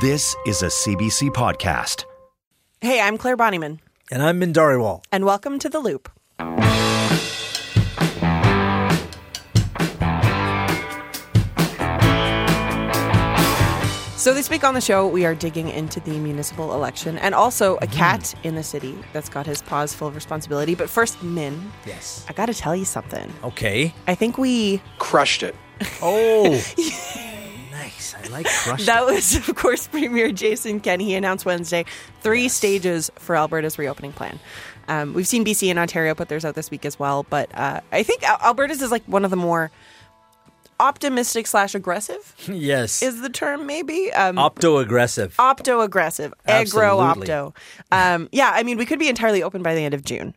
This is a CBC podcast. Hey, I'm Claire Bonnyman, And I'm Min Dhariwal. and welcome to The Loop. So, this week on the show, we are digging into the municipal election and also a mm. cat in the city that's got his paws full of responsibility. But first, Min, Yes. I got to tell you something. Okay. I think we, crushed it. Oh. nice. I like crushed. that was, of course, Premier Jason Kenney. He announced Wednesday three stages for Alberta's reopening plan. Um, we've seen BC and Ontario put theirs out this week as well, but uh, I think Alberta's is like one of the more optimistic slash aggressive yes. is the term maybe. Um, Opto aggressive. opto aggressive, agro-opto. Um, yeah, I mean, we could be entirely open by the end of June,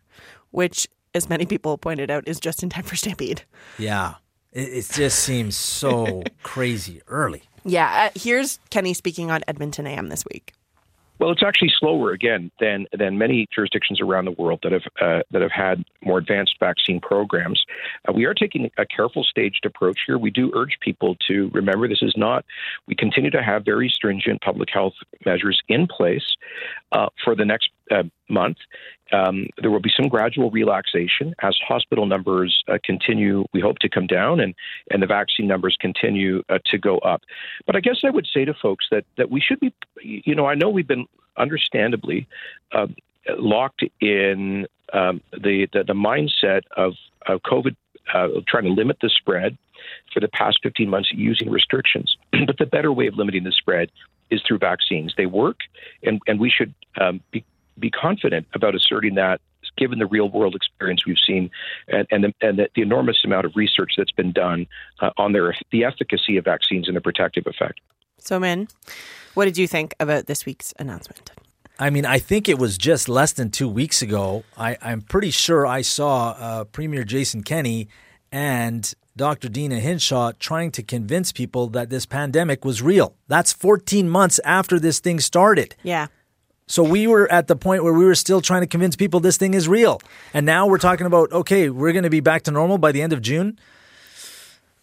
which, as many people pointed out, is just in time for Stampede. yeah. It, it just seems so crazy early. Yeah, uh, here's Kenney speaking on Edmonton AM this week. Well, it's actually slower again than than many jurisdictions around the world that have uh, that have had more advanced vaccine programs. Uh, we are taking a careful, staged approach here. We do urge people to remember this is not. We continue to have very stringent public health measures in place uh, for the next uh, month. Um, there will be some gradual relaxation as hospital numbers uh, continue. We hope to come down, and and the vaccine numbers continue uh, to go up. But I guess I would say to folks that that we should be. You know, I know we've been understandably uh, locked in um, the, the the mindset of of COVID, uh, trying to limit the spread for the past 15 months using restrictions. but the better way of limiting the spread is through vaccines. They work, and and we should um, be be confident about asserting that. Given the real world experience we've seen, and and the, and the, the enormous amount of research that's been done uh, on their the efficacy of vaccines and the protective effect. So, Min, what did you think about this week's announcement? I mean, I think it was just less than two weeks ago. I, I'm pretty sure I saw uh, Premier Jason Kenney and Dr. Deena Hinshaw trying to convince people that this pandemic was real. That's 14 months after this thing started. Yeah. So we were at the point where we were still trying to convince people this thing is real. And now we're talking about, okay, we're going to be back to normal by the end of June.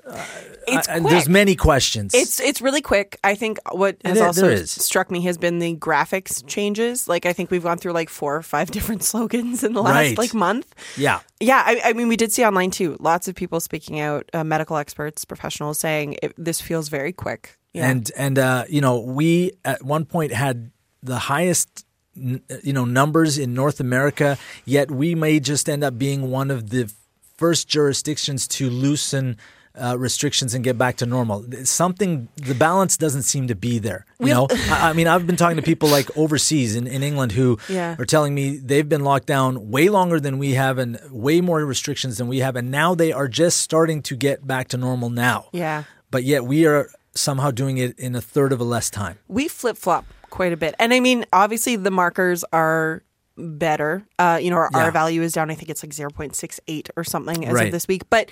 It's Uh, and quick. there's many questions. It's it's really quick. I think what has There- also there struck me has been the graphics changes. Like I think we've gone through like four or five different slogans in the last Right. like month. yeah. Yeah, I, I mean, we did see online too. Lots of people speaking out, uh, medical experts, professionals saying it, this feels very quick. Yeah. And and uh, you know, we at one point had the highest you know numbers in North America, yet we may just end up being one of the first jurisdictions to loosen uh, restrictions and get back to normal. Something the balance doesn't seem to be there. You know, I, I mean, I've been talking to people like overseas in, in England who Yeah. are telling me they've been locked down way longer than we have and way more restrictions than we have, and now they are just starting to get back to normal now yeah, but yet we are somehow doing it in a third of a less time. we flip flop quite a bit. And I mean, obviously the markers are better. Uh, you know, our Yeah. R value is down. I think it's like zero point six eight or something as Right. of this week. But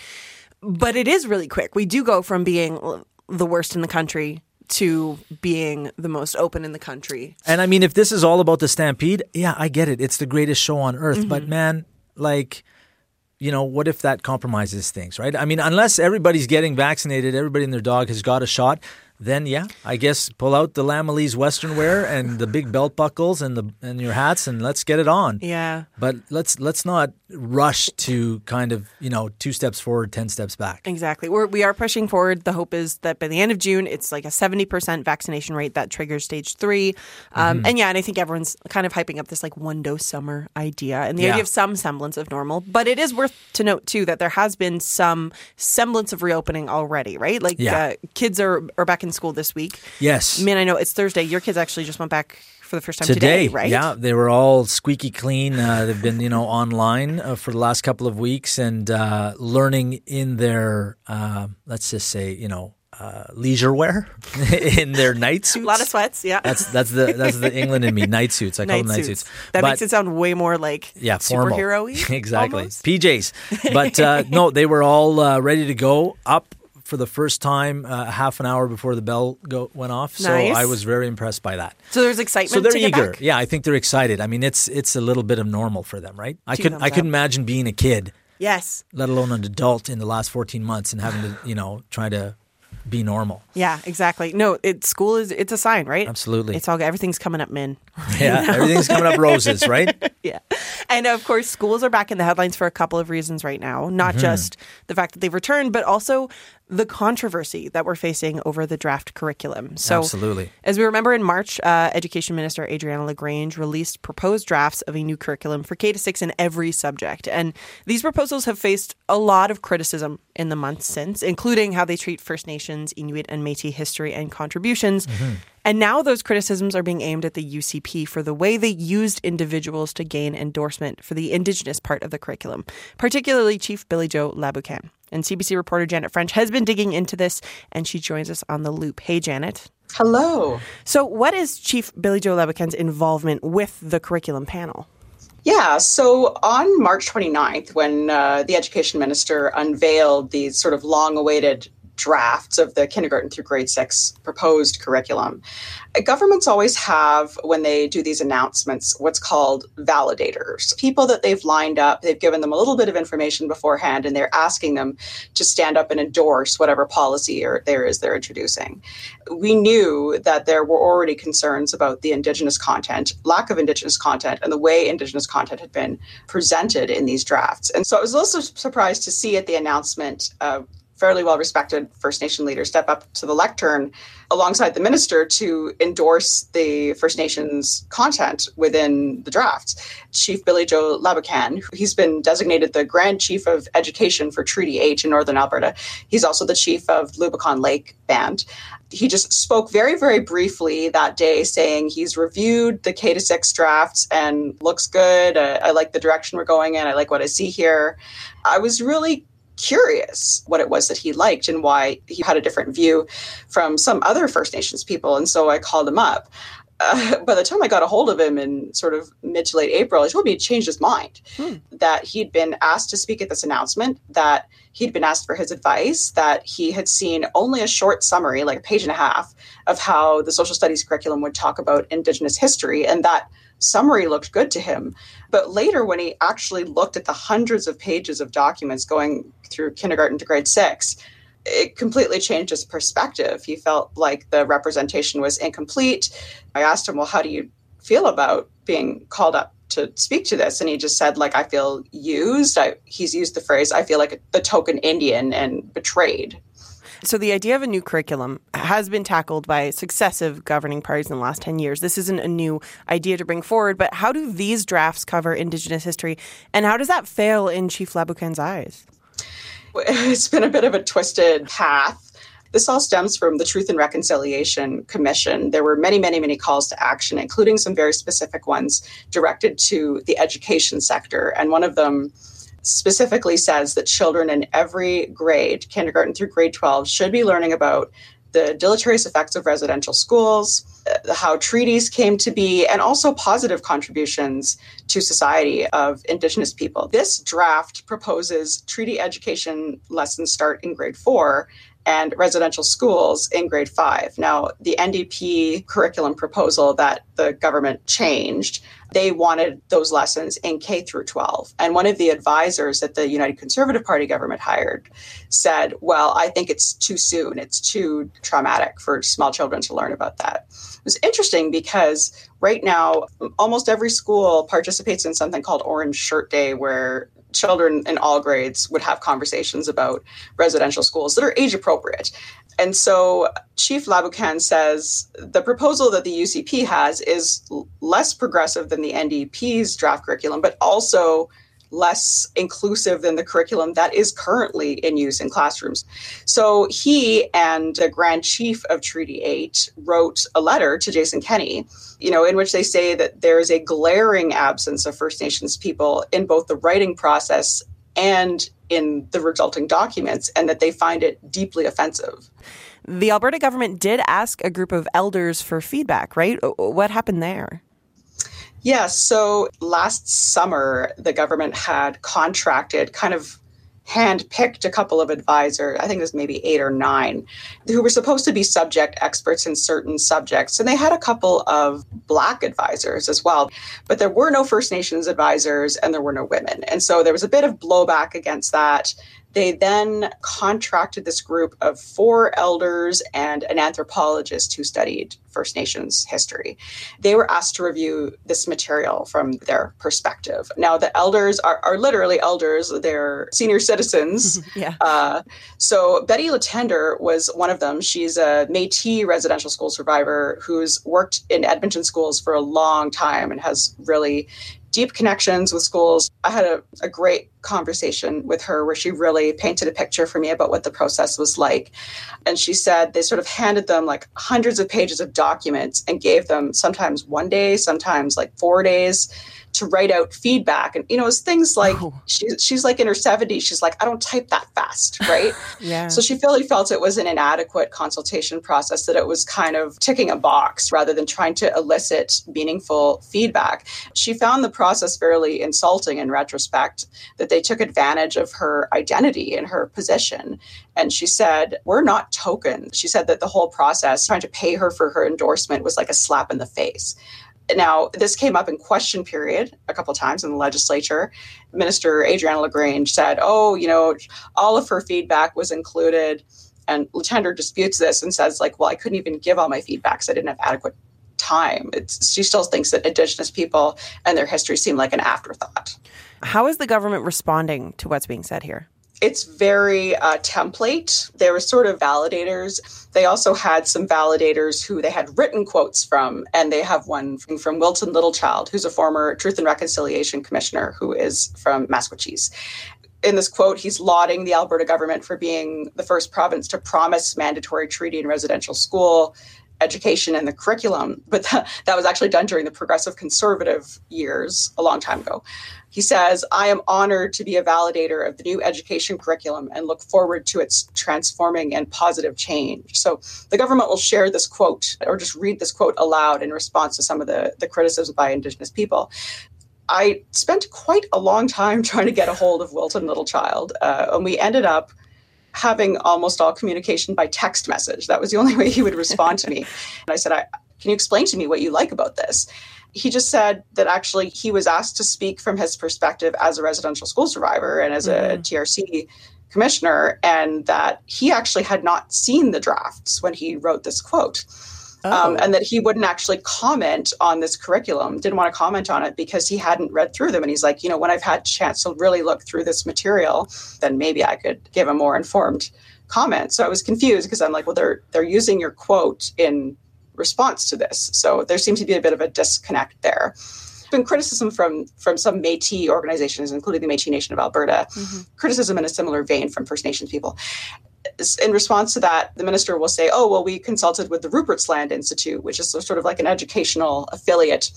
but it is really quick. We do go from being the worst in the country to being the most open in the country. And I mean, if this is all about the Stampede, yeah, I get it. It's the greatest show on earth. But man, like, you know, what if that compromises things, right? I mean, unless everybody's getting vaccinated, everybody and their dog has got a shot, then yeah, I guess pull out the Lammle's Western wear and the big belt buckles and the and your hats and let's get it on. Yeah. But let's let's not rush to kind of you know two steps forward, ten steps back. Exactly. We're, we are pushing forward. The hope is that by the end of June, it's like a 70% vaccination rate that triggers stage three. Um, Mm-hmm. And yeah, and I think everyone's kind of hyping up this like one dose summer idea and the Yeah. idea of some semblance of normal. But it is worth to note, too, that there has been some semblance of reopening already, right? Like Yeah. uh, kids are, are back in school this week. Yes. Man, I know it's Thursday. Your kids actually just went back for the first time today, right? Yeah, they were all squeaky clean. Uh, they've been, you know, online uh, for the last couple of weeks and uh, learning in their, uh, let's just say, you know, uh, leisure wear in their night suits. A lot of sweats, yeah. That's that's the that's the England in me. Night suits. I call them night suits. That But- makes it sound way more like yeah, superhero-y. exactly. almost. PJs. But uh, no, they were all uh, ready to go up for the first time uh, half an hour before the bell go, went off. So Nice. I was very impressed by that. So there's excitement So they're eager. back? Yeah, I think they're excited. I mean, it's it's a little bit of normal for them, right? I could I couldn't imagine being a kid, Yes. let alone an adult, in the last 14 months and having to you know try to be normal. Yeah, exactly. No, it school is it's a sign, right? Absolutely. It's all everything's coming up men. Yeah, everything's coming up roses, right? yeah. And of course, schools are back in the headlines for a couple of reasons right now. Not Mm-hmm. just the fact that they've returned, but also the controversy that we're facing over the draft curriculum. So, Absolutely. as we remember in March, uh, Education Minister Adriana LaGrange released proposed drafts of a new curriculum for K to 6 in every subject. And these proposals have faced a lot of criticism in the months since, including how they treat First Nations, Inuit, and Metis history and contributions. And now those criticisms are being aimed at the UCP for the way they used individuals to gain endorsement for the Indigenous part of the curriculum, particularly Chief Billy Joe Laboucan. And CBC reporter Janet French has been digging into this, and she joins us on the loop. Hey, Janet. Hello. So, what is Chief Billy Joe Laboucan's involvement with the curriculum panel? Yeah, so on March 29th, when uh, the education minister unveiled these sort of long awaited drafts of the kindergarten through grade six proposed curriculum, governments always have, when they do these announcements, what's called validators people that they've lined up, they've given them a little bit of information beforehand, and they're asking them to stand up and endorse whatever policy or there is they're introducing. We knew that there were already concerns about the Indigenous content, lack of Indigenous content, and the way Indigenous content had been presented in these drafts. And so I was also surprised to see at the announcement uh, fairly well respected First Nation leader step up to the lectern alongside the minister to endorse the First Nations content within the draft. Chief Billy Joe Laboucan, he's been designated the Grand Chief of Education for Treaty 8 in Northern Alberta. He's also the chief of Lubicon Lake Band. He just spoke very, very briefly that day, saying he's reviewed the K to six drafts and looks good. Uh, I like the direction we're going in. I like what I see here. I was really curious what it was that he liked and why he had a different view from some other First Nations people. And so I called him up. Uh, by the time I got a hold of him in sort of mid to late April, he told me he'd changed his mind. That he'd been asked to speak at this announcement, that he'd been asked for his advice, that he had seen only a short summary, like a page and a half, of how the social studies curriculum would talk about Indigenous history, and that summary looked good to him. But later, when he actually looked at the hundreds of pages of documents going through kindergarten to grade six, it completely changed his perspective. He felt like the representation was incomplete. I asked him, Well, how do you feel about being called up to speak to this? And he just said, like, I feel used. I, he's used the phrase, I feel like the token Indian and betrayed. So, the idea of a new curriculum has been tackled by successive governing parties in the last 10 years. This isn't a new idea to bring forward, but how do these drafts cover Indigenous history, and how does that fail in Chief Laboucan's eyes? It's been a bit of a twisted path. This all stems from the Truth and Reconciliation Commission. There were many, many, many calls to action, including some very specific ones directed to the education sector. And one of them specifically says that children in every grade, kindergarten through grade 12, should be learning about the deleterious effects of residential schools, uh, how treaties came to be, and also positive contributions to society of Indigenous people. This draft proposes treaty education lessons start in grade four and residential schools in grade five. Now, the NDP curriculum proposal that the government changed, they wanted those lessons in K through 12. And one of the advisors that the United Conservative Party government hired said, Well, I think it's too soon. It's too traumatic for small children to learn about that. It was interesting because right now, almost every school participates in something called Orange Shirt Day, where children in all grades would have conversations about residential schools that are age appropriate. And so Chief Laboucan says the proposal that the UCP has is less progressive than the NDP's draft curriculum, but also less inclusive than the curriculum that is currently in use in classrooms. So he and the Grand Chief of Treaty 8 wrote a letter to Jason Kenney, you know, in which they say that there is a glaring absence of First Nations people in both the writing process and in the resulting documents, and that they find it deeply offensive. The Alberta government did ask a group of elders for feedback, right? What happened there? Yeah, so last summer, the government had contracted, kind of hand-picked a couple of advisors, I think it was maybe eight or nine, who were supposed to be subject experts in certain subjects. And they had a couple of Black advisors as well. But there were no First Nations advisors and there were no women. And so there was a bit of blowback against that. They then contracted this group of four elders and an anthropologist who studied First Nations history. They were asked to review this material from their perspective. Now, the elders are, are literally elders, they're senior citizens. yeah. Uh, so, Betty Latender was one of them. She's a Metis residential school survivor who's worked in Edmonton schools for a long time and has really deep connections with schools. I had a, a, great conversation with her where she really painted a picture for me about what the process was like. And she said they sort of handed them like hundreds of pages of documents and gave them sometimes one day, sometimes like four days to write out feedback. And, you know, it's things like oh. she, she's like in her 70s. She's like, I don't type that fast, right? yeah. So she really felt it was an inadequate consultation process, that it was kind of ticking a box rather than trying to elicit meaningful feedback. She found the process fairly insulting in retrospect, that they took advantage of her identity and her position. And she said, We're not token. She said that the whole process, trying to pay her for her endorsement, was like a slap in the face. Now, this came up in question period a couple times in the legislature. Minister Adriana LaGrange said, oh, you know, all of her feedback was included. And Latender disputes this and says, like, well, I couldn't even give all my feedback because I didn't have adequate time. It's, she still thinks that Indigenous people and their history seem like an afterthought. How is the government responding to what's being said here? It's very uh, template. There were sort of validators. They also had some validators who they had written quotes from, and they have one from, from Wilton Littlechild, who's a former Truth and Reconciliation Commissioner who is from Maskwacis. In this quote, he's lauding the Alberta government for being the first province to promise mandatory treaty in residential school education and the curriculum, but that, that was actually done during the progressive conservative years a long time ago. He says, I am honored to be a validator of the new education curriculum and look forward to its transforming and positive change. So the government will share this quote or just read this quote aloud in response to some of the, the criticism by Indigenous people. I spent quite a long time trying to get a hold of Wilton Littlechild, uh, and we ended up having almost all communication by text message. That was the only way he would respond to me. And I said, I, Can you explain to me what you like about this? He just said that actually he was asked to speak from his perspective as a residential school survivor and as mm-hmm. a TRC commissioner, and that he actually had not seen the drafts when he wrote this quote. Um, oh. Um, and that he wouldn't actually comment on this curriculum, didn't want to comment on it because he hadn't read through them. And he's like, you know, when I've had a chance to really look through this material, then maybe I could give a more informed comment. So I was confused because I'm like, well, they're they're using your quote in response to this. So there seems to be a bit of a disconnect there. There's been criticism from from some Métis organizations, including the Métis Nation of Alberta, mm-hmm. criticism in a similar vein from First Nations people in response to that, the minister will say, "Oh, well, we consulted with the Rupert's Land Institute, which is sort of like an educational affiliate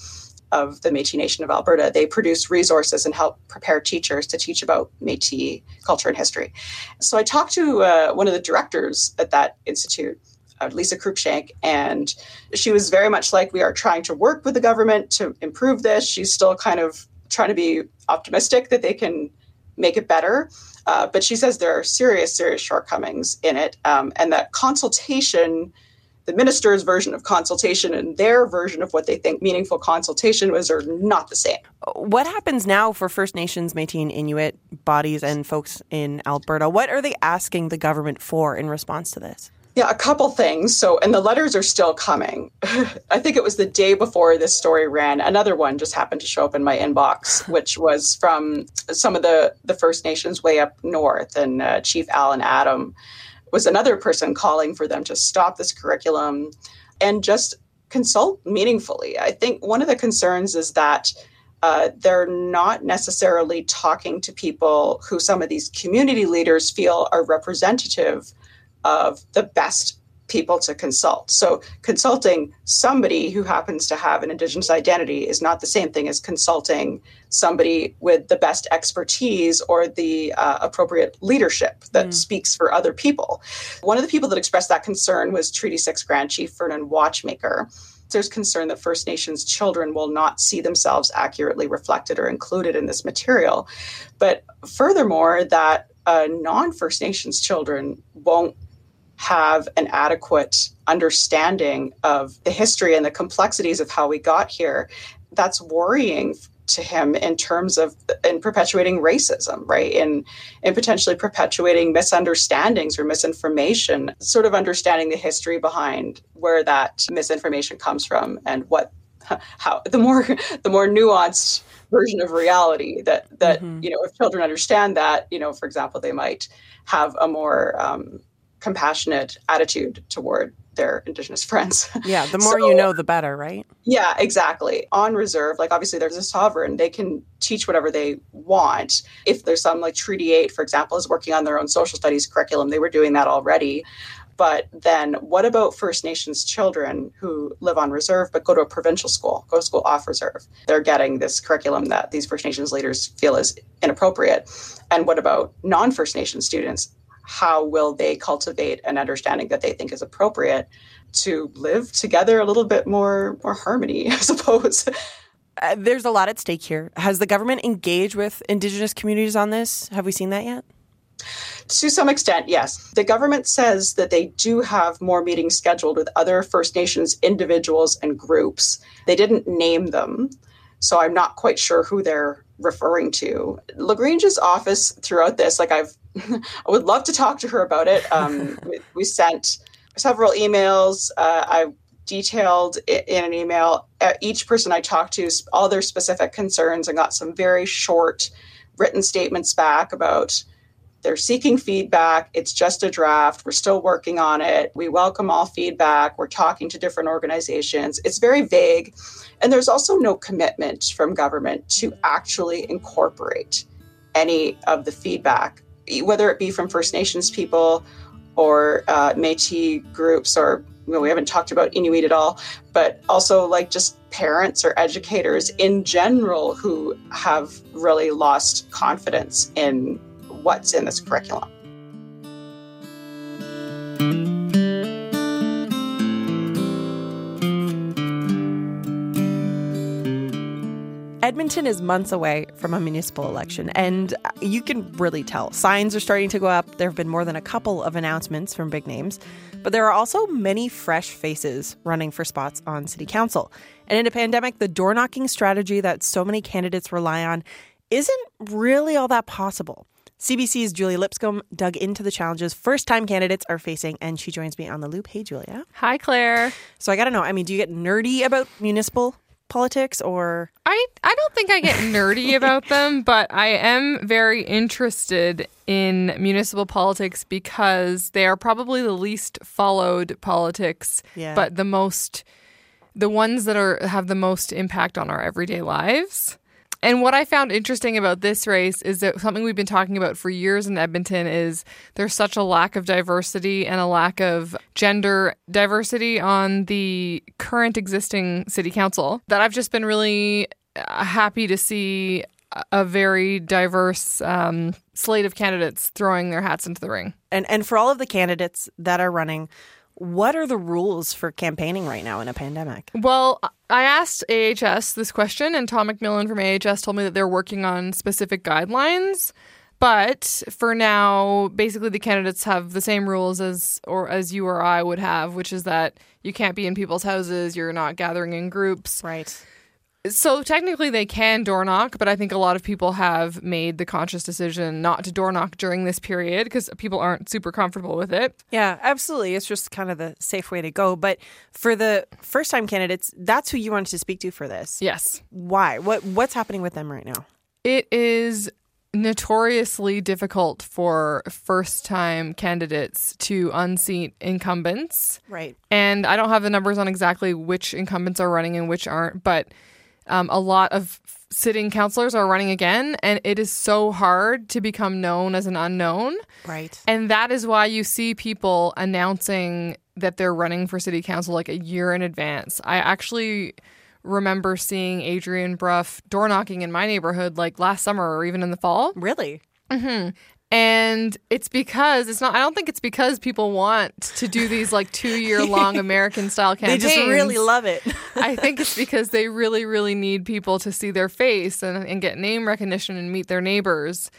of the Métis Nation of Alberta. They produce resources and help prepare teachers to teach about Métis culture and history." So I talked to uh, one of the directors at that institute, uh, Lisa Cruikshank, and she was very much like, "We are trying to work with the government to improve this." She's still kind of trying to be optimistic that they can make it better. Uh, but she says there are serious, serious shortcomings in it, um, and that consultation, the minister's version of consultation and their version of what they think meaningful consultation was, are not the same. What happens now for First Nations, Métis, Inuit bodies and folks in Alberta? What are they asking the government for in response to this? Yeah, a couple things. So, and the letters are still coming. I think it was the day before this story ran. Another one just happened to show up in my inbox, which was from some of the the First Nations way up north, and uh, Chief Allan Adam was another person calling for them to stop this curriculum and just consult meaningfully. I think one of the concerns is that. Uh, they're not necessarily talking to people who some of these community leaders feel are representative of the best people to consult. So, consulting somebody who happens to have an Indigenous identity is not the same thing as consulting somebody with the best expertise or the uh, appropriate leadership that mm. speaks for other people. One of the people that expressed that concern was Treaty 6 Grand Chief Vernon Watchmaker. There's concern that First Nations children will not see themselves accurately reflected or included in this material. But furthermore, that uh, non First Nations children won't have an adequate understanding of the history and the complexities of how we got here. That's worrying to him in terms of in perpetuating racism, right? In in potentially perpetuating misunderstandings or misinformation, sort of understanding the history behind where that misinformation comes from and what how the more the more nuanced version of reality that that mm-hmm. you know if children understand that you know for example they might have a more um, compassionate attitude toward their indigenous friends. Yeah, the more so, you know, the better, right? Yeah, exactly. On reserve, like obviously there's a sovereign, they can teach whatever they want. If there's some like Treaty 8, for example, is working on their own social studies curriculum, they were doing that already. But then what about First Nations children who live on reserve but go to a provincial school, go to school off reserve? They're getting this curriculum that these First Nations leaders feel is inappropriate. And what about non First Nation students? How will they cultivate an understanding that they think is appropriate to live together a little bit more more harmony i suppose uh, there's a lot at stake here has the government engaged with indigenous communities on this have we seen that yet to some extent, yes. The government says that they do have more meetings scheduled with other First Nations individuals and groups. They didn't name them, so I'm not quite sure who they're referring to. LaGrange's office throughout this, like I've, I would love to talk to her about it. Um, we, we, sent several emails. Uh, I detailed in an email each person I talked to all their specific concerns and got some very short written statements back about they're seeking feedback. It's just a draft. We're still working on it. We welcome all feedback. We're talking to different organizations. It's very vague. And there's also no commitment from government to actually incorporate any of the feedback, whether it be from First Nations people or uh, Metis groups, or we haven't talked about Inuit at all, but also like just parents or educators in general who have really lost confidence in what's in this curriculum. Edmonton is months away from a municipal election, and you can really tell. Signs are starting to go up. There have been more than a couple of announcements from big names, but there are also many fresh faces running for spots on city council. And in a pandemic, the door knocking strategy that so many candidates rely on isn't really all that possible. CBC's Julia Lipscombe dug into the challenges first time candidates are facing, and she joins me on the loop. Hey, Julia. Hi, Claire. So I got to know I mean, do you get nerdy about municipal politics or I I don't think I get nerdy about them, but I am very interested in municipal politics because they are probably the least followed politics, yeah. but the most the ones that are have the most impact on our everyday lives. And what I found interesting about this race is that something we've been talking about for years in Edmonton is there's such a lack of diversity and a lack of gender diversity on the current existing city council that I've just been really uh, happy to see a very diverse um, slate of candidates throwing their hats into the ring. And and for all of the candidates that are running, what are the rules for campaigning right now in a pandemic? Well, I asked AHS this question, and Tom McMillan from AHS told me that they're working on specific guidelines. But for now, basically the candidates have the same rules as or as you or I would have, which is that you can't be in people's houses, you're not gathering in groups. Right. So technically, they can door knock, but I think a lot of people have made the conscious decision not to door knock during this period because people aren't super comfortable with it. Yeah, absolutely. It's just kind of the safe way to go. But for the first time candidates, that's who you wanted to speak to for this. Yes. Why? What What's happening with them right now? It is notoriously difficult for first time candidates to unseat incumbents. Right. And I don't have the numbers on exactly which incumbents are running and which aren't, but um, a lot of sitting councilors are running again, and it is so hard to become known as an unknown. Right. And that is why you see people announcing that they're running for city council like a year in advance. I actually remember seeing Adrian bruff door knocking in my neighborhood like last summer or even in the fall. Really? Mm-hmm. And it's because it's not, I don't think it's because people want to do these like two year long American style campaigns. They just really love it. I think it's because they really, really need people to see their face and, and get name recognition and meet their neighbors.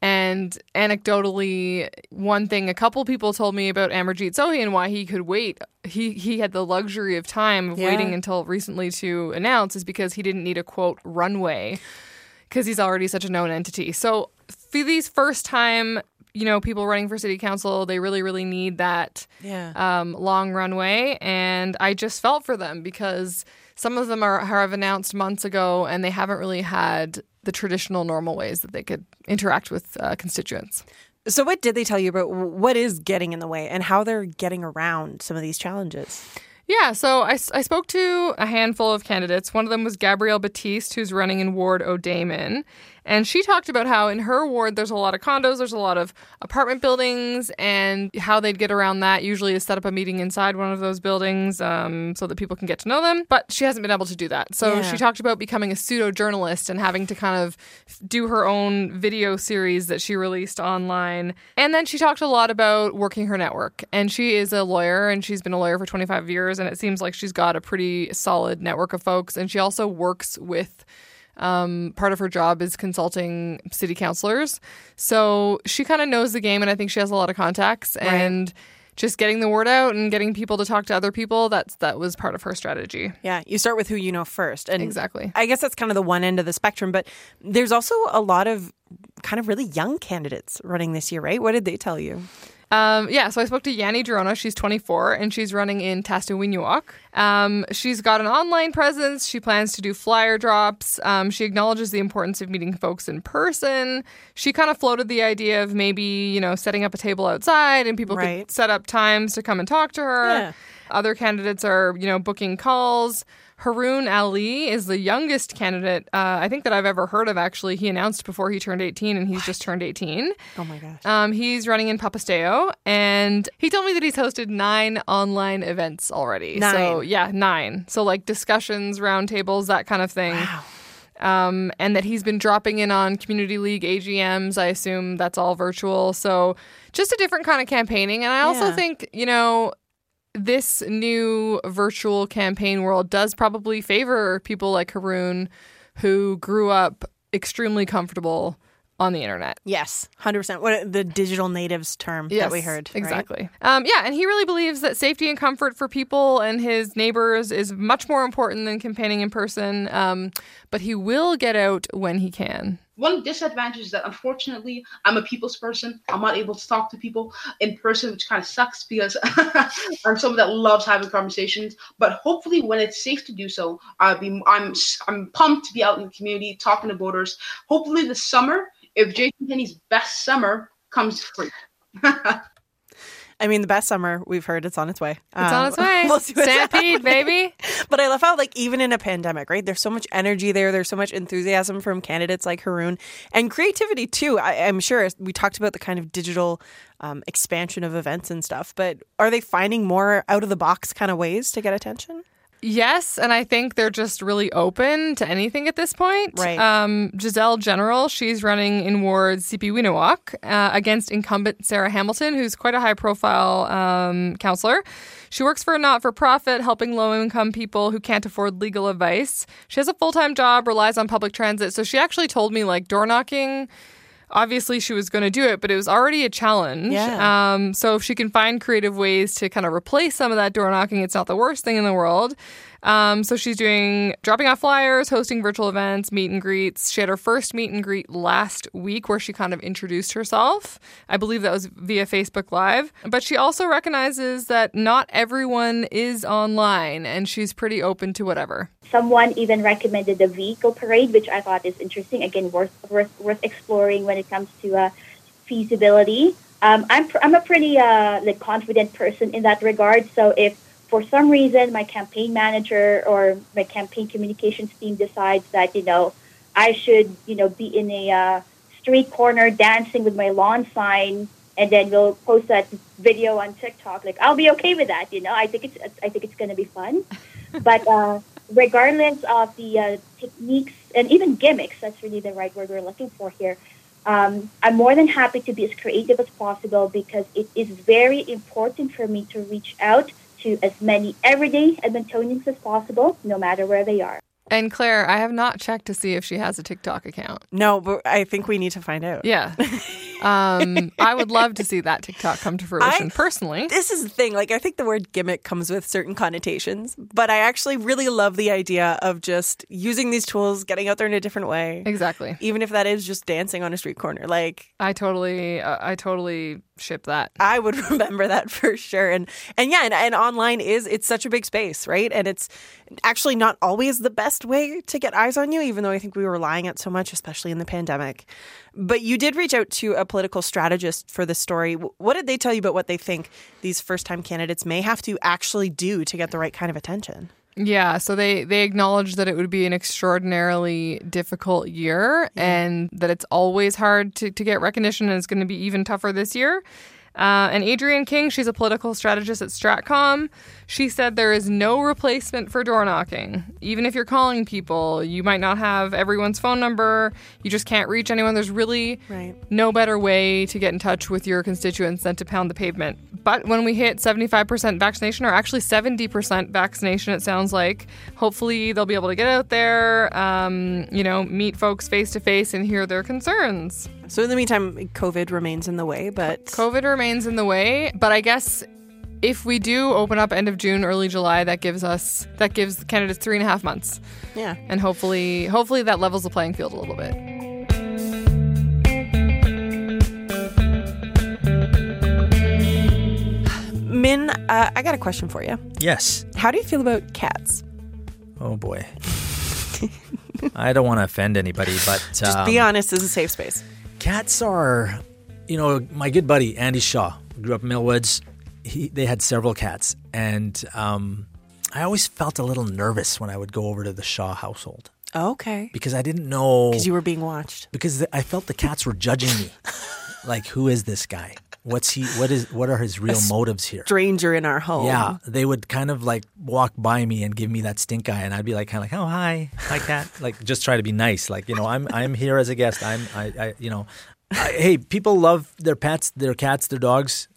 And anecdotally, one thing a couple people told me about Amarjeet Sohi and why he could wait, he, he had the luxury of time of yeah. waiting until recently to announce is because he didn't need a quote runway because he's already such a known entity. So for these first time you know, people running for city council, they really, really need that yeah. um, long runway. And I just felt for them because some of them are have announced months ago and they haven't really had the traditional normal ways that they could interact with uh, constituents. So, what did they tell you about what is getting in the way and how they're getting around some of these challenges? Yeah, so I, I spoke to a handful of candidates. One of them was Gabrielle Batiste, who's running in Ward O-day'min. And she talked about how in her ward there's a lot of condos, there's a lot of apartment buildings, and how they'd get around that usually is set up a meeting inside one of those buildings um, so that people can get to know them. But she hasn't been able to do that. So yeah. she talked about becoming a pseudo journalist and having to kind of do her own video series that she released online. And then she talked a lot about working her network. And she is a lawyer and she's been a lawyer for 25 years. And it seems like she's got a pretty solid network of folks. And she also works with um, part of her job is consulting city councilors. So she kind of knows the game, and I think she has a lot of contacts. Right. And just getting the word out and getting people to talk to other people that's that was part of her strategy yeah you start with who you know first and exactly i guess that's kind of the one end of the spectrum but there's also a lot of kind of really young candidates running this year right what did they tell you um, yeah, so I spoke to Yanni Girona. She's 24 and she's running in tastawiyiniwak. Um, she's got an online presence. She plans to do flyer drops. Um, she acknowledges the importance of meeting folks in person. She kind of floated the idea of maybe, you know, setting up a table outside and people right. could set up times to come and talk to her. Yeah. Other candidates are, you know, booking calls. Haroon Ali is the youngest candidate uh, I think that I've ever heard of. Actually, he announced before he turned 18, and he's what? just turned 18. Oh my gosh! Um, he's running in papastew, and he told me that he's hosted nine online events already. Nine. So yeah, nine. So like discussions, roundtables, that kind of thing. Wow. Um, and that he's been dropping in on community league AGMs. I assume that's all virtual. So just a different kind of campaigning. And I also yeah. think, you know, this new virtual campaign world does probably favor people like Haroon who grew up extremely comfortable on the internet. Yes, 100%. What the digital natives term yes, that we heard. Exactly. Right? Um, yeah, and he really believes that safety and comfort for people and his neighbors is much more important than campaigning in person, um, but he will get out when he can. One disadvantage is that unfortunately I'm a people's person. I'm not able to talk to people in person, which kind of sucks because I'm someone that loves having conversations. But hopefully, when it's safe to do so, I'll be I'm I'm pumped to be out in the community talking to voters. Hopefully, this summer if Jason Kenney's best summer comes free. I mean, the best summer we've heard it's on its way. It's um, on its way. we'll see Stampede, baby. But I love how, like, even in a pandemic, right? There's so much energy there. There's so much enthusiasm from candidates like Haroon and creativity too. I, am sure we talked about the kind of digital um, expansion of events and stuff, but are they finding more out of the box kind of ways to get attention? Yes, and I think they're just really open to anything at this point. Right. Um, Giselle General, she's running in Ward sipiwiyiniwak uh, against incumbent Sarah Hamilton, who's quite a high profile um, counselor. She works for a not for profit helping low income people who can't afford legal advice. She has a full time job, relies on public transit. So she actually told me like door knocking obviously she was going to do it, but it was already a challenge. Yeah. Um, so if she can find creative ways to kind of replace some of that door knocking, it's not the worst thing in the world. Um, so she's doing dropping off flyers, hosting virtual events, meet and greets. She had her first meet and greet last week where she kind of introduced herself. I believe that was via Facebook Live. But she also recognizes that not everyone is online and she's pretty open to whatever. Someone even recommended the vehicle parade, which I thought is interesting. Again, worth worth, worth exploring when it comes to uh, feasibility. Um, I'm, pr- I'm a pretty uh, like confident person in that regard. So if for some reason my campaign manager or my campaign communications team decides that you know I should you know be in a uh, street corner dancing with my lawn sign and then we'll post that video on TikTok. Like I'll be okay with that you know? I think it's I think it's going to be fun. But uh, regardless of the uh, techniques and even gimmicks that's really the right word we're looking for here um, I'm more than happy to be as creative as possible because it is very important for me to reach out to as many everyday Edmontonians as possible, no matter where they are. And Claire, I have not checked to see if she has a TikTok account. No, but I think we need to find out. Yeah. Um, I would love to see that TikTok come to fruition I- personally. This is the thing. Like, I think the word gimmick comes with certain connotations, but I actually really love the idea of just using these tools, getting out there in a different way. Exactly. Even if that is just dancing on a street corner. Like, I totally, uh, I totally ship that. I would remember that for sure. And and yeah, and, and online is it's such a big space, right? And it's actually not always the best way to get eyes on you, even though I think we were relying on it so much, especially in the pandemic. But you did reach out to a political strategist for this story. What did they tell you about what they think these first time candidates may have to actually do to get the right kind of attention? Yeah, so they they acknowledged that it would be an extraordinarily difficult year and that it's always hard to, to get recognition and it's going to be even tougher this year. Uh, and Adrienne King, she's a political strategist at Stratcom. She said there is no replacement for door knocking. Even if you're calling people, you might not have everyone's phone number. You just can't reach anyone. There's really Right. no better way to get in touch with your constituents than to pound the pavement. But when we hit 75% vaccination, or actually 70% vaccination, it sounds like, hopefully they'll be able to get out there, um, you know, meet folks face to face and hear their concerns. So in the meantime, COVID remains in the way, but COVID remains in the way, but I guess if we do open up end of June, early July, that gives us that gives the candidates three and a half months, yeah. and hopefully, hopefully that levels the playing field a little bit. Min, uh, I got a question for you. Yes. How do you feel about cats? Oh boy. I don't want to offend anybody, but Just um, be honest, this is a safe space. cats are, you know, my good buddy Andy Shaw grew up in Millwoods. He, they had several cats, and um, I always felt a little nervous when I would go over to the Shaw household Okay. because I didn't know Because you were being watched. because th- I felt the cats were judging me. like, who is this guy? What's he? What is? What are his real motives here? Stranger in our home. Yeah, they would kind of like walk by me and give me that stink eye, and I'd be like, kind of like, oh hi, hi cat, like just try to be nice, like you know, I'm I'm here as a guest. I'm I, I you know, I, hey, people love their pets, their cats, their dogs.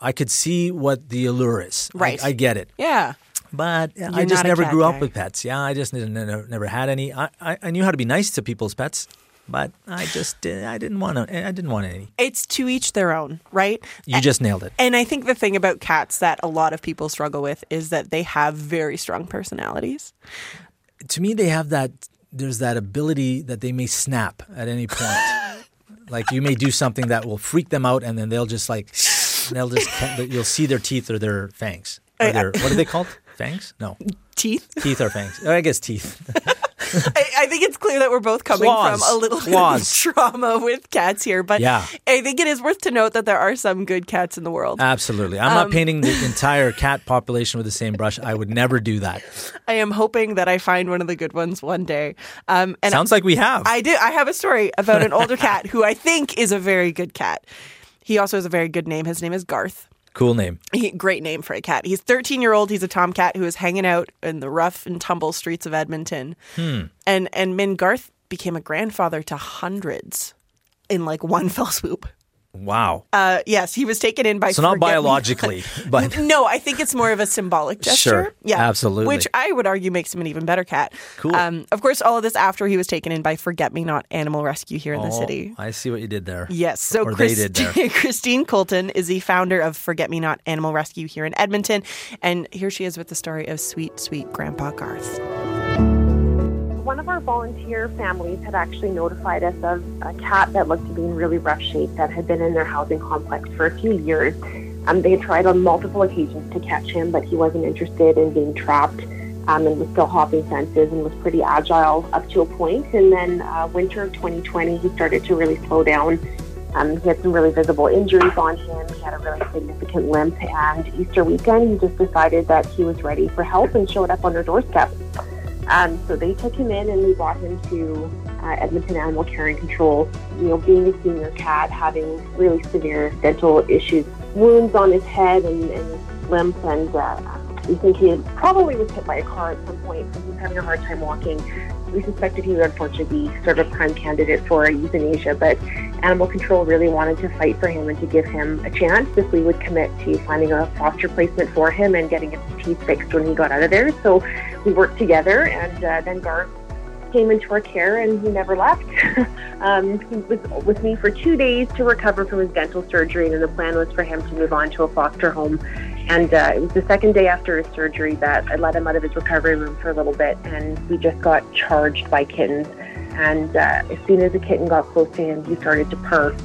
I could see what the allure is. Right. I, get it, Yeah. but I You're just never grew guy. up with pets. Yeah, I just never never, had any. I, I I knew how to be nice to people's pets, but I just uh, I didn't want to. I didn't want any. It's to each their own, right? You just nailed it. And I think the thing about cats that a lot of people struggle with is that they have very strong personalities. to me they have that there's that ability that they may snap at any point like you may do something that will freak them out and then they'll just like they'll just you'll see their teeth or their fangs or their, what are they called fangs no Teeth. teeth or fangs i guess teeth I, I think it's clear that we're both coming Claws. from a little bit of trauma with cats here, but Yeah. I think it is worth to note that there are some good cats in the world. absolutely i'm Um, not painting the entire cat population with the same brush i would never do that I am hoping that I find one of the good ones one day. Um, and sounds like we have I do. I have a story about an older cat who I think is a very good cat. He also has a very good name. His name is Garth. cool name He, great name for a cat. He's 13 year old. He's a tomcat who is hanging out in the rough and tumble streets of Edmonton. Hmm. And and Min Garth became a grandfather to hundreds in like one fell swoop. Wow Uh, yes, he was taken in by. so not biologically but No, I think it's more of a symbolic gesture. Sure, Yeah, absolutely. Which I would argue makes him an even better cat. Cool. Um, of course, all of this after he was taken in by Forget Me Not Animal Rescue here in the Oh, city. i see what you did there Yes. So Or they did there. Christine Colton is the founder of Forget Me Not Animal Rescue here in Edmonton. And here she is with the story of sweet, sweet Grandpa Garth. One of our volunteer families had actually notified us of a cat that looked to be in really rough shape that had been in their housing complex for a few years. Um, they had tried on multiple occasions to catch him, but he wasn't interested in being trapped um, and was still hopping fences and was pretty agile up to a point. And then uh, winter of 2020, he started to really slow down. Um, he had some really visible injuries on him. He had a really significant limp. And Easter weekend, he just decided that he was ready for help and showed up on their doorstep. Um, so they took him in and we brought him to uh, Edmonton Animal Care and Control. You know, being a senior cat, having really severe dental issues, wounds on his head and, and limp, and uh, we think he probably was hit by a car at some point, so he's having a hard time walking. We suspected he would unfortunately be sort of a prime candidate for euthanasia, but animal control really wanted to fight for him and to give him a chance if we would commit to finding a foster placement for him and getting his teeth fixed when he got out of there. So we worked together, and uh, then Garth came into our care and he never left. um, he was with me for two days to recover from his dental surgery, and the plan was for him to move on to a foster home. And uh, it was the second day after his surgery that I let him out of his recovery room for a little bit, and we just got charged by kittens. And uh, as soon as the kitten got close to him, he started to purr.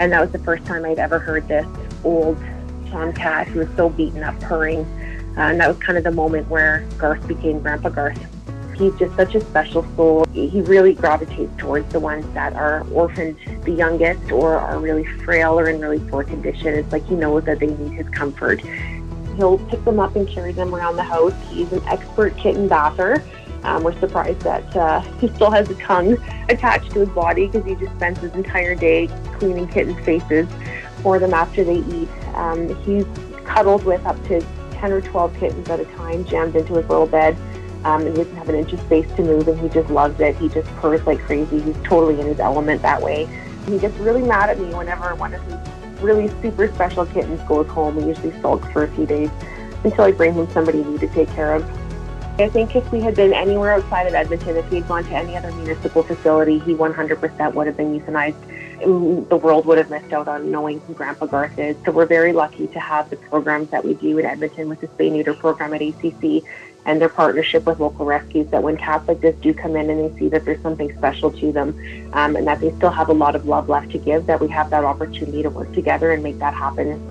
And that was the first time I'd ever heard this old tomcat who was so beaten up purring. Uh, and that was kind of the moment where Garth became Grandpa Garth. He's just such a special soul. He really gravitates towards the ones that are orphaned the youngest or are really frail or in really poor condition. It's like he knows that they need his comfort. He'll pick them up and carry them around the house. He's an expert kitten bather. Um, we're surprised that uh, he still has a tongue attached to his body because he just spends his entire day cleaning kittens' faces for them after they eat. Um, he's cuddled with up to 10 or 12 kittens at a time, jammed into his little bed. Um, and he doesn't have an inch of space to move, and he just loves it. He just purrs like crazy. He's totally in his element that way. He gets really mad at me whenever one of his really super special kittens goes home. He usually sulks for a few days until I bring him somebody new to take care of. I think if we had been anywhere outside of Edmonton, if he had gone to any other municipal facility, he 100% would have been euthanized. The world would have missed out on knowing who Grandpa Garth is. So we're very lucky to have the programs that we do in Edmonton with the spay neuter program at ACC and their partnership with local rescues that when cats like this do come in and they see that there's something special to them um, and that they still have a lot of love left to give, that we have that opportunity to work together and make that happen.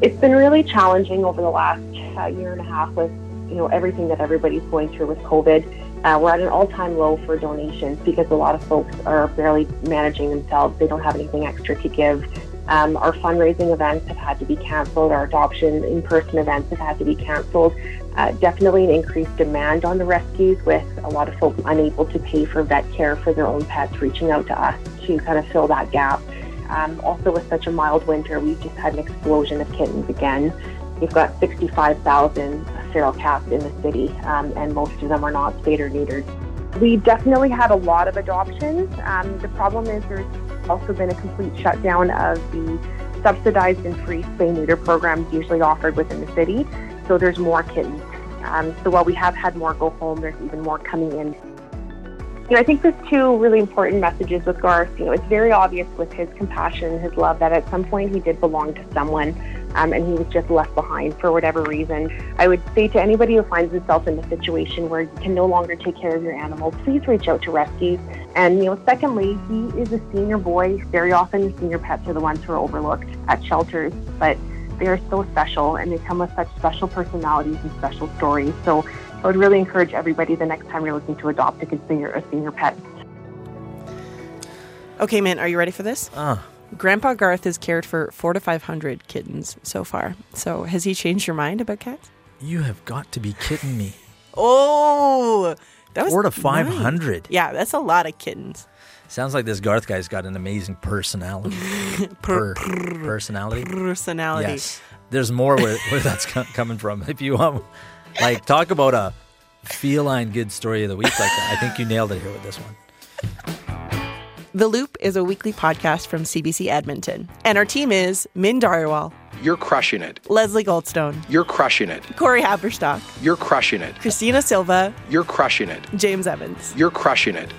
It's been really challenging over the last uh, year and a half with you know everything that everybody's going through with COVID. Uh, we're at an all-time low for donations because a lot of folks are barely managing themselves. They don't have anything extra to give. Um, our fundraising events have had to be canceled. Our adoption in-person events have had to be canceled. Uh, definitely an increased demand on the rescues with a lot of folks unable to pay for vet care for their own pets, reaching out to us to kind of fill that gap. Um, also, with such a mild winter, we've just had an explosion of kittens again. We've got 65,000 feral cats in the city, um, and most of them are not spayed or neutered. We definitely had a lot of adoptions. Um, the problem is there's also been a complete shutdown of the subsidized and free spay neuter programs usually offered within the city. So there's more kittens. Um, so while we have had more go home, there's even more coming in. You know, I think there's two really important messages with Garth. You know, it's very obvious with his compassion, his love, that at some point he did belong to someone um, and he was just left behind for whatever reason. I would say to anybody who finds himself in a situation where you can no longer take care of your animal, please reach out to rescues. And, you know, secondly, he is a senior boy. Very often, senior pets are the ones who are overlooked at shelters, but they are so special and they come with such special personalities and special stories. So I would really encourage everybody the next time you're looking to adopt to consider a senior pet. Okay, man, are you ready for this? Ah. Grandpa Garth has cared for four to five hundred kittens so far. So has he changed your mind about cats? You have got to be kidding me. Oh, that was Four to nice. 500. Yeah, that's a lot of kittens. Sounds like this Garth guy's got an amazing personality. per, personality. Personality. Yes. There's more where, where that's coming from. If you want, like, talk about a feline good story of the week like that. I think you nailed it here with this one. The Loop is a weekly podcast from CBC Edmonton, and our team is Min Dhariwal, You're crushing it. Leslie Goldstone, You're crushing it. Corey Haberstock, You're crushing it. Christina Silva, You're crushing it. James Evans. You're crushing it.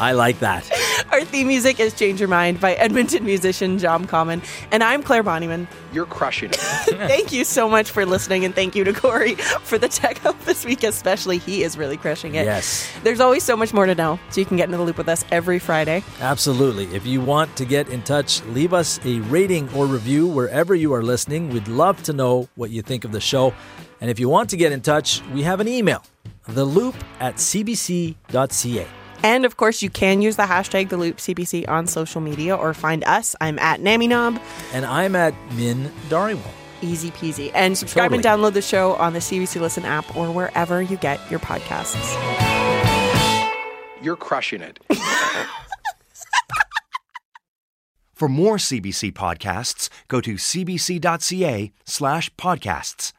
I like that. Our theme music is Change Your Mind by Edmonton musician John Common, and I'm Claire Bonnyman. You're crushing it. thank you so much for listening, and thank you to Corey for the tech help this week, especially. He is really crushing it. Yes. There's always so much more to know, so you can get into the loop with us every Friday. Absolutely. If you want to get in touch, leave us a rating or review wherever you are listening. We'd love to know what you think of the show. And if you want to get in touch, we have an email, theloop at cbc.ca. And of course, you can use the hashtag the loop CBC on social media or find us. I'm at NamiNob. And I'm at Min Dhariwal. Easy peasy. And subscribe and download the show on the CBC Listen app or wherever you get your podcasts. You're crushing it. For more CBC podcasts, go to cbc.ca slash podcasts.